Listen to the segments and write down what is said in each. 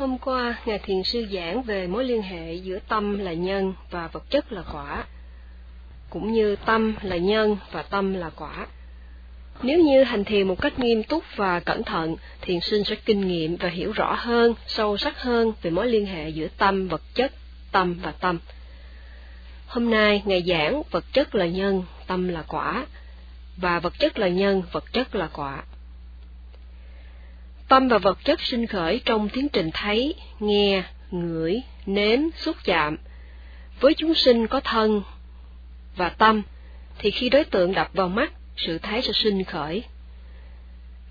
Hôm qua, Ngài Thiền Sư giảng về mối liên hệ giữa tâm là nhân và vật chất là quả, cũng như tâm là nhân và tâm là quả. Nếu như hành thiền một cách nghiêm túc và cẩn thận, thiền sinh sẽ kinh nghiệm và hiểu rõ hơn, sâu sắc hơn về mối liên hệ giữa tâm, vật chất, tâm và tâm. Hôm nay, Ngài giảng vật chất là nhân, tâm là quả, và vật chất là nhân, vật chất là quả. Tâm và vật chất sinh khởi trong tiến trình thấy, nghe, ngửi, nếm, xúc chạm. Với chúng sinh có thân và tâm, thì khi đối tượng đập vào mắt, sự thấy sẽ sinh khởi.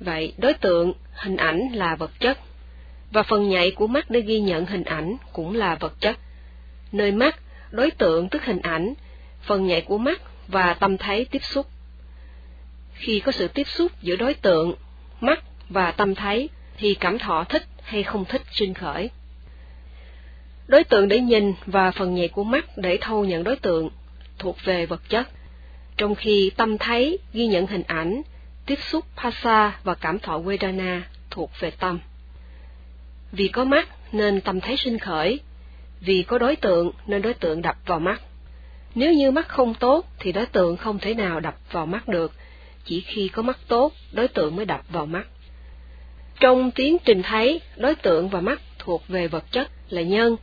Vậy, đối tượng, hình ảnh là vật chất, và phần nhạy của mắt để ghi nhận hình ảnh cũng là vật chất. Nơi mắt, đối tượng tức hình ảnh, phần nhạy của mắt và tâm thấy tiếp xúc. Khi có sự tiếp xúc giữa đối tượng, mắt và tâm thấy, thì cảm thọ thích hay không thích sinh khởi. Đối tượng để nhìn và phần nhạy của mắt để thâu nhận đối tượng thuộc về vật chất, trong khi tâm thấy, ghi nhận hình ảnh, tiếp xúc pasa và cảm thọ vedana thuộc về tâm. Vì có mắt nên tâm thấy sinh khởi, vì có đối tượng nên đối tượng đập vào mắt. Nếu như mắt không tốt thì đối tượng không thể nào đập vào mắt được, chỉ khi có mắt tốt, đối tượng mới đập vào mắt. Trong tiến trình thấy, đối tượng và mắt thuộc về vật chất là nhân,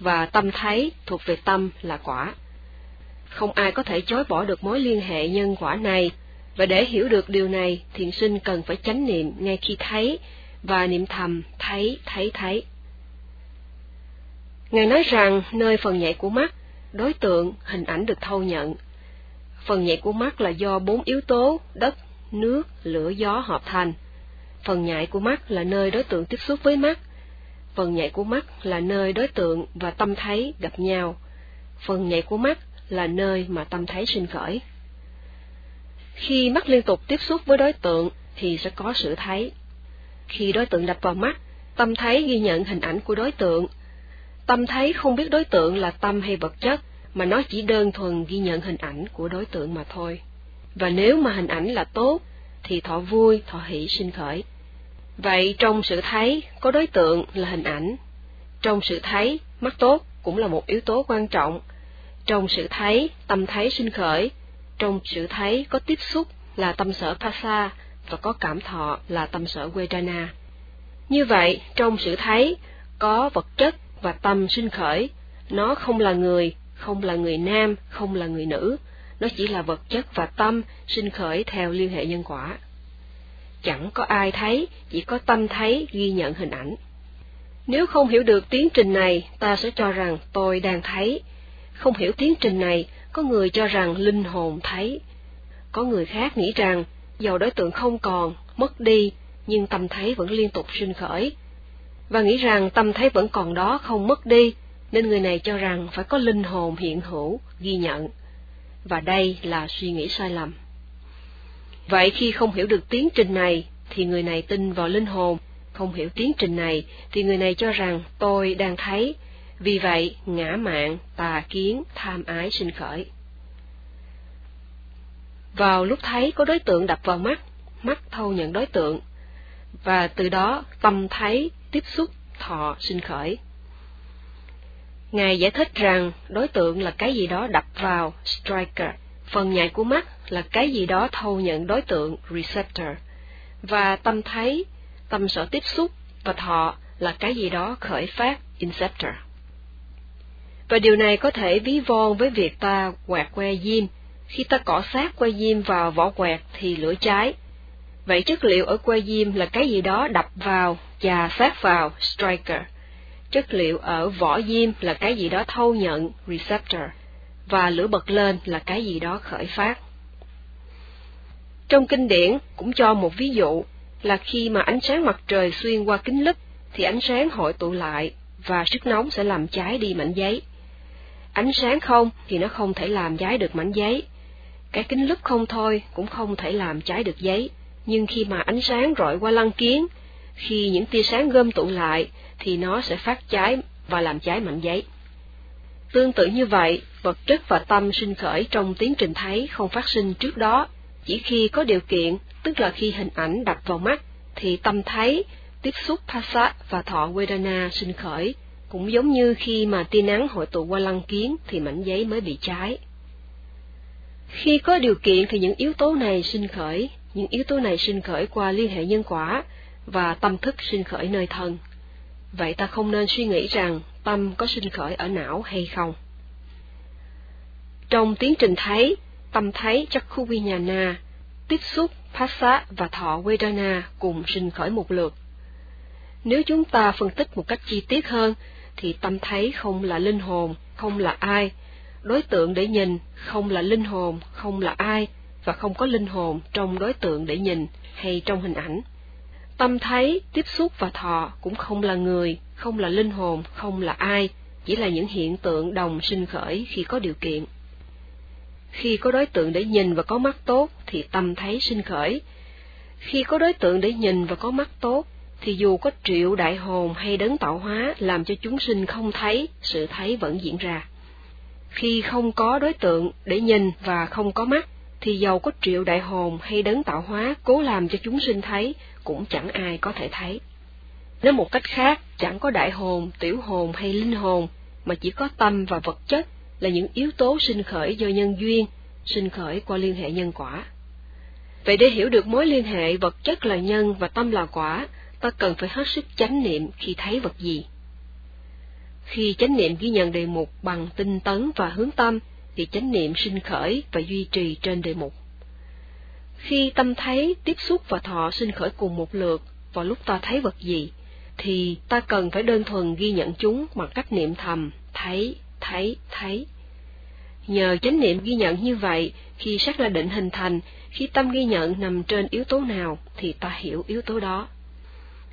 và tâm thấy thuộc về tâm là quả. Không ai có thể chối bỏ được mối liên hệ nhân quả này, và để hiểu được điều này, thiền sinh cần phải chánh niệm ngay khi thấy, và niệm thầm thấy, thấy, thấy. Ngài nói rằng nơi phần nhạy của mắt, đối tượng, hình ảnh được thâu nhận. Phần nhạy của mắt là do bốn yếu tố đất, nước, lửa, gió hợp thành. Phần nhạy của mắt là nơi đối tượng tiếp xúc với mắt. Phần nhạy của mắt là nơi đối tượng và tâm thấy gặp nhau. Phần nhạy của mắt là nơi mà tâm thấy sinh khởi. Khi mắt liên tục tiếp xúc với đối tượng thì sẽ có sự thấy. Khi đối tượng đập vào mắt, tâm thấy ghi nhận hình ảnh của đối tượng. Tâm thấy không biết đối tượng là tâm hay vật chất, mà nó chỉ đơn thuần ghi nhận hình ảnh của đối tượng mà thôi. Và nếu mà hình ảnh là tốt, thì thọ vui, thọ hỷ sinh khởi. Vậy trong sự thấy có đối tượng là hình ảnh. Trong sự thấy, mắt tốt cũng là một yếu tố quan trọng. Trong sự thấy, tâm thấy sinh khởi. Trong sự thấy có tiếp xúc là tâm sở pasa và có cảm thọ là tâm sở vedana. Như vậy, trong sự thấy có vật chất và tâm sinh khởi, nó không là người, không là người nam, không là người nữ, nó chỉ là vật chất và tâm sinh khởi theo liên hệ nhân quả. Chẳng có ai thấy, chỉ có tâm thấy ghi nhận hình ảnh. Nếu không hiểu được tiến trình này, ta sẽ cho rằng tôi đang thấy. Không hiểu tiến trình này, có người cho rằng linh hồn thấy. Có người khác nghĩ rằng, dầu đối tượng không còn, mất đi, nhưng tâm thấy vẫn liên tục sinh khởi. Và nghĩ rằng tâm thấy vẫn còn đó không mất đi, nên người này cho rằng phải có linh hồn hiện hữu, ghi nhận. Và đây là suy nghĩ sai lầm. Vậy khi không hiểu được tiến trình này, thì người này tin vào linh hồn, không hiểu tiến trình này, thì người này cho rằng tôi đang thấy, vì vậy ngã mạn, tà kiến, tham ái sinh khởi. Vào lúc thấy có đối tượng đập vào mắt, mắt thâu nhận đối tượng, và từ đó tâm thấy, tiếp xúc, thọ sinh khởi. Ngài giải thích rằng đối tượng là cái gì đó đập vào, striker, phần nhạy của mắt là cái gì đó thâu nhận đối tượng, receptor, và tâm thấy, tâm sở tiếp xúc và thọ là cái gì đó khởi phát, inceptor. Và điều này có thể ví von với việc ta quẹt que diêm. Khi ta cọ sát que diêm vào vỏ quẹt thì lửa cháy. Vậy chất liệu ở que diêm là cái gì đó đập vào, chà sát vào, striker. Chất liệu ở vỏ diêm là cái gì đó thâu nhận, receptor. Và lửa bật lên là cái gì đó khởi phát. Trong kinh điển cũng cho một ví dụ là khi mà ánh sáng mặt trời xuyên qua kính lúp thì ánh sáng hội tụ lại và sức nóng sẽ làm cháy đi mảnh giấy. Ánh sáng không thì nó không thể làm cháy được mảnh giấy. Cái kính lúp không thôi cũng không thể làm cháy được giấy. Nhưng khi mà ánh sáng rọi qua lăng kiến, khi những tia sáng gom tụ lại thì nó sẽ phát cháy và làm cháy mảnh giấy. Tương tự như vậy, vật chất và tâm sinh khởi trong tiến trình thấy không phát sinh trước đó chỉ khi có điều kiện, tức là khi hình ảnh đập vào mắt, thì tâm thấy tiếp xúc Pasa và thọ Vedana sinh khởi, cũng giống như khi mà tia nắng hội tụ qua lăng kiến thì mảnh giấy mới bị cháy. Khi có điều kiện thì những yếu tố này sinh khởi, những yếu tố này sinh khởi qua liên hệ nhân quả và tâm thức sinh khởi nơi thân. Vậy ta không nên suy nghĩ rằng tâm có sinh khởi ở não hay không. Trong tiến trình thấy, tâm thấy chắc khu vi nhà na tiếp xúc Phassa và thọ Vedana cùng sinh khởi một lượt. Nếu chúng ta phân tích một cách chi tiết hơn, thì tâm thấy không là linh hồn, không là ai, đối tượng để nhìn không là linh hồn, không là ai, và không có linh hồn trong đối tượng để nhìn hay trong hình ảnh. Tâm thấy, tiếp xúc và thọ cũng không là người, không là linh hồn, không là ai, chỉ là những hiện tượng đồng sinh khởi khi có điều kiện. Khi có đối tượng để nhìn và có mắt tốt thì tâm thấy sinh khởi. Khi có đối tượng để nhìn và có mắt tốt thì dù có triệu đại hồn hay đấng tạo hóa làm cho chúng sinh không thấy, sự thấy vẫn diễn ra. Khi không có đối tượng để nhìn và không có mắt, thì dầu có triệu đại hồn hay đấng tạo hóa cố làm cho chúng sinh thấy, cũng chẳng ai có thể thấy. Nói một cách khác, chẳng có đại hồn, tiểu hồn hay linh hồn, mà chỉ có tâm và vật chất là những yếu tố sinh khởi do nhân duyên, sinh khởi qua liên hệ nhân quả. Vậy để hiểu được mối liên hệ vật chất là nhân và tâm là quả, ta cần phải hết sức chánh niệm khi thấy vật gì. Khi chánh niệm ghi nhận đề mục bằng tinh tấn và hướng tâm, thì chánh niệm sinh khởi và duy trì trên đề mục. Khi tâm thấy, tiếp xúc và thọ sinh khởi cùng một lượt vào lúc ta thấy vật gì, thì ta cần phải đơn thuần ghi nhận chúng bằng cách niệm thầm, thấy, thấy, thấy. Nhờ chánh niệm ghi nhận như vậy, khi sắc la định hình thành, khi tâm ghi nhận nằm trên yếu tố nào, thì ta hiểu yếu tố đó.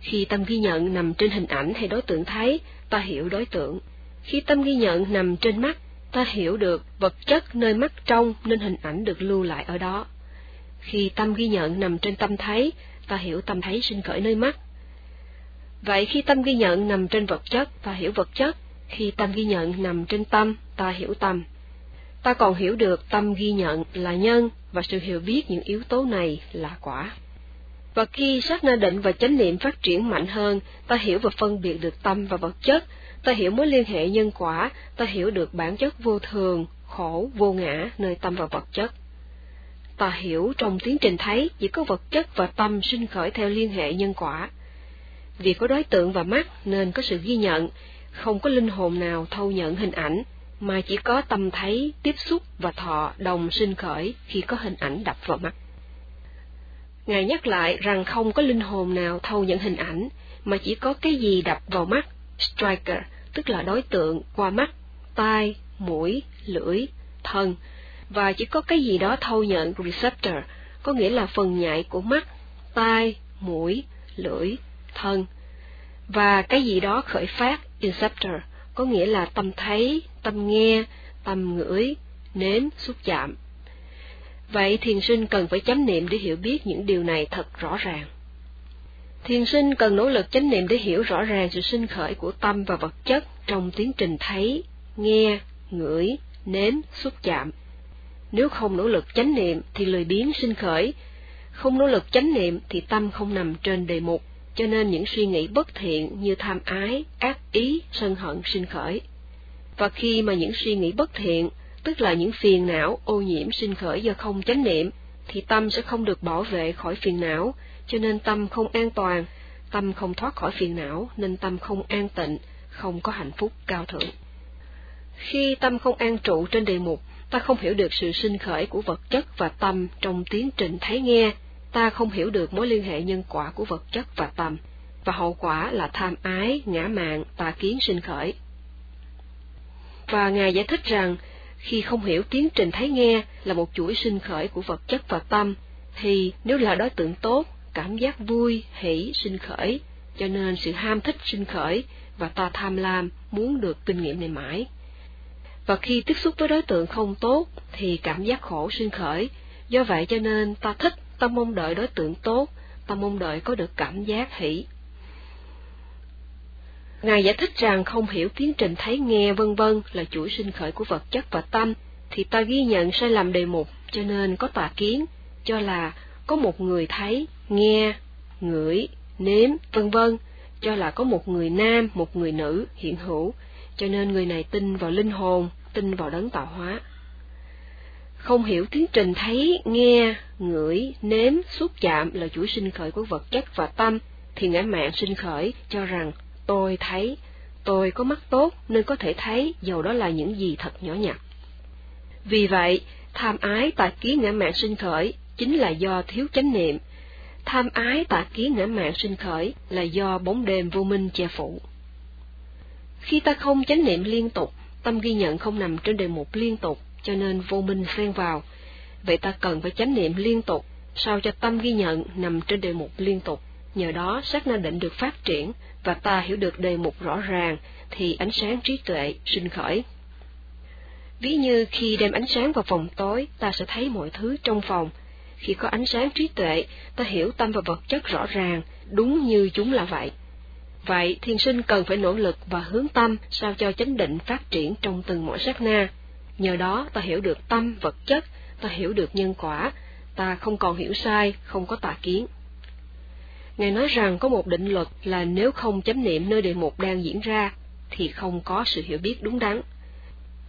Khi tâm ghi nhận nằm trên hình ảnh hay đối tượng thấy, ta hiểu đối tượng. Khi tâm ghi nhận nằm trên mắt, ta hiểu được vật chất nơi mắt trong nên hình ảnh được lưu lại ở đó. Khi tâm ghi nhận nằm trên tâm thấy, ta hiểu tâm thấy sinh khởi nơi mắt. Vậy khi tâm ghi nhận nằm trên vật chất, ta hiểu vật chất, khi tâm ghi nhận nằm trên tâm, ta hiểu tâm. Ta còn hiểu được tâm ghi nhận là nhân và sự hiểu biết những yếu tố này là quả. Và khi sát na định và chánh niệm phát triển mạnh hơn, ta hiểu và phân biệt được tâm và vật chất, ta hiểu mối liên hệ nhân quả, ta hiểu được bản chất vô thường, khổ, vô ngã nơi tâm và vật chất. Ta hiểu trong tiến trình thấy chỉ có vật chất và tâm sinh khởi theo liên hệ nhân quả. Vì có đối tượng và mắt nên có sự ghi nhận, không có linh hồn nào thâu nhận hình ảnh, mà chỉ có tâm thấy, tiếp xúc và thọ đồng sinh khởi khi có hình ảnh đập vào mắt. Ngài nhắc lại rằng không có linh hồn nào thâu nhận hình ảnh, mà chỉ có cái gì đập vào mắt, striker, tức là đối tượng qua mắt, tai, mũi, lưỡi, thân, và chỉ có cái gì đó thâu nhận receptor, có nghĩa là phần nhạy của mắt, tai, mũi, lưỡi, thân, và cái gì đó khởi phát receptor, có nghĩa là tâm thấy, tâm nghe, tâm ngửi, nếm, xúc chạm. Vậy thiền sinh cần phải chánh niệm để hiểu biết những điều này thật rõ ràng. Thiền sinh cần nỗ lực chánh niệm để hiểu rõ ràng sự sinh khởi của tâm và vật chất trong tiến trình thấy, nghe, ngửi, nếm, xúc chạm. Nếu không nỗ lực chánh niệm thì lười biếng sinh khởi, không nỗ lực chánh niệm thì tâm không nằm trên đề mục, cho nên những suy nghĩ bất thiện như tham ái, ác ý, sân hận sinh khởi. Và khi mà những suy nghĩ bất thiện, tức là những phiền não, ô nhiễm sinh khởi do không chánh niệm, thì tâm sẽ không được bảo vệ khỏi phiền não, cho nên tâm không an toàn, tâm không thoát khỏi phiền não, nên tâm không an tịnh, không có hạnh phúc cao thượng. Khi tâm không an trụ trên đề mục, ta không hiểu được sự sinh khởi của vật chất và tâm trong tiến trình thấy nghe, ta không hiểu được mối liên hệ nhân quả của vật chất và tâm, và hậu quả là tham ái, ngã mạn, tà kiến sinh khởi. Và Ngài giải thích rằng, khi không hiểu tiến trình thấy nghe là một chuỗi sinh khởi của vật chất và tâm, thì nếu là đối tượng tốt, cảm giác vui, hỷ sinh khởi, cho nên sự ham thích sinh khởi và ta tham lam muốn được kinh nghiệm này mãi. Và khi tiếp xúc với đối tượng không tốt thì cảm giác khổ sinh khởi, do vậy cho nên ta thích, ta mong đợi đối tượng tốt, ta mong đợi có được cảm giác hỷ. Ngài giải thích rằng không hiểu tiến trình thấy nghe vân vân là chuỗi sinh khởi của vật chất và tâm, thì ta ghi nhận sai lầm đề mục, cho nên có tà kiến, cho là có một người thấy, nghe, ngửi, nếm, vân vân, cho là có một người nam, một người nữ hiện hữu, cho nên người này tin vào linh hồn, tin vào đấng tạo hóa. Không hiểu tiến trình thấy, nghe, ngửi, nếm, xúc chạm là chuỗi sinh khởi của vật chất và tâm, thì ngã mạng sinh khởi cho rằng tôi thấy, tôi có mắt tốt nên có thể thấy dầu đó là những gì thật nhỏ nhặt. Vì vậy, tham ái tà kiến ngã mạng sinh khởi chính là do thiếu chánh niệm, tham ái tà kiến ngã mạng sinh khởi là do bóng đêm vô minh che phủ. Khi ta không chánh niệm liên tục, tâm ghi nhận không nằm trên đề mục liên tục, cho nên vô minh xen vào. Vậy ta cần phải chánh niệm liên tục, sao cho tâm ghi nhận nằm trên đề mục liên tục. Nhờ đó sát na định được phát triển và ta hiểu được đề mục rõ ràng thì ánh sáng trí tuệ sinh khởi. Ví như khi đem ánh sáng vào phòng tối, ta sẽ thấy mọi thứ trong phòng. Khi có ánh sáng trí tuệ, ta hiểu tâm và vật chất rõ ràng, đúng như chúng là vậy. Vậy, thiền sinh cần phải nỗ lực và hướng tâm sao cho chánh định phát triển trong từng mỗi sát na. Nhờ đó ta hiểu được tâm, vật chất, ta hiểu được nhân quả, ta không còn hiểu sai, không có tà kiến. Ngài nói rằng có một định luật là nếu không chánh niệm nơi đề mục đang diễn ra, thì không có sự hiểu biết đúng đắn.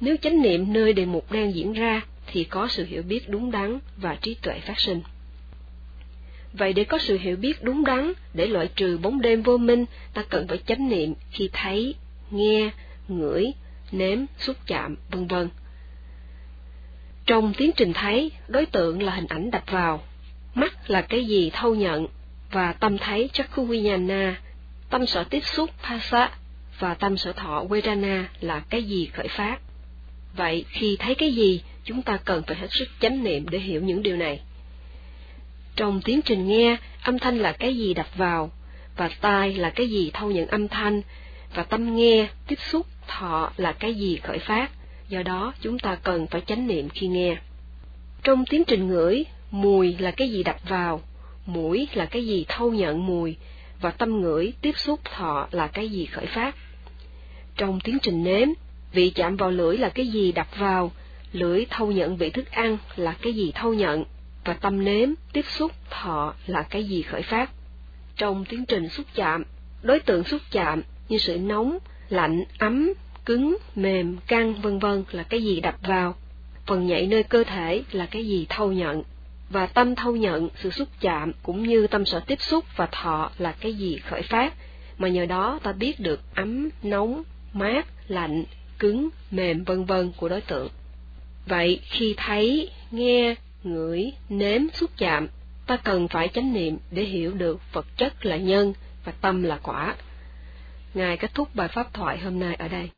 Nếu chánh niệm nơi đề mục đang diễn ra, thì có sự hiểu biết đúng đắn và trí tuệ phát sinh. Vậy để có sự hiểu biết đúng đắn, để loại trừ bóng đêm vô minh, ta cần phải chánh niệm khi thấy, nghe, ngửi, nếm, xúc chạm, vân vân. Trong tiến trình thấy, đối tượng là hình ảnh đập vào, mắt là cái gì thâu nhận, và tâm thấy Chakkuvinyana, tâm sở tiếp xúc Phasa và tâm sở thọ Vedana là cái gì khởi phát. Vậy khi thấy cái gì, chúng ta cần phải hết sức chánh niệm để hiểu những điều này. Trong tiến trình nghe, âm thanh là cái gì đập vào, và tai là cái gì thâu nhận âm thanh, và tâm nghe, tiếp xúc, thọ là cái gì khởi phát, do đó chúng ta cần phải chánh niệm khi nghe. Trong tiến trình ngửi, mùi là cái gì đập vào, mũi là cái gì thâu nhận mùi, và tâm ngửi, tiếp xúc, thọ là cái gì khởi phát. Trong tiến trình nếm, vị chạm vào lưỡi là cái gì đập vào, lưỡi thâu nhận vị thức ăn là cái gì thâu nhận, và tâm nếm, tiếp xúc, thọ là cái gì khởi phát. Trong tiến trình xúc chạm, đối tượng xúc chạm như sự nóng, lạnh, ấm, cứng, mềm, căng, vân vân là cái gì đập vào, phần nhạy nơi cơ thể là cái gì thâu nhận, và tâm thâu nhận sự xúc chạm cũng như tâm sở tiếp xúc và thọ là cái gì khởi phát, mà nhờ đó ta biết được ấm, nóng, mát, lạnh, cứng, mềm vân vân của đối tượng. Vậy khi thấy, nghe, ngửi, nếm, xúc chạm, ta cần phải chánh niệm để hiểu được vật chất là nhân và tâm là quả. Ngài kết thúc bài pháp thoại hôm nay ở đây.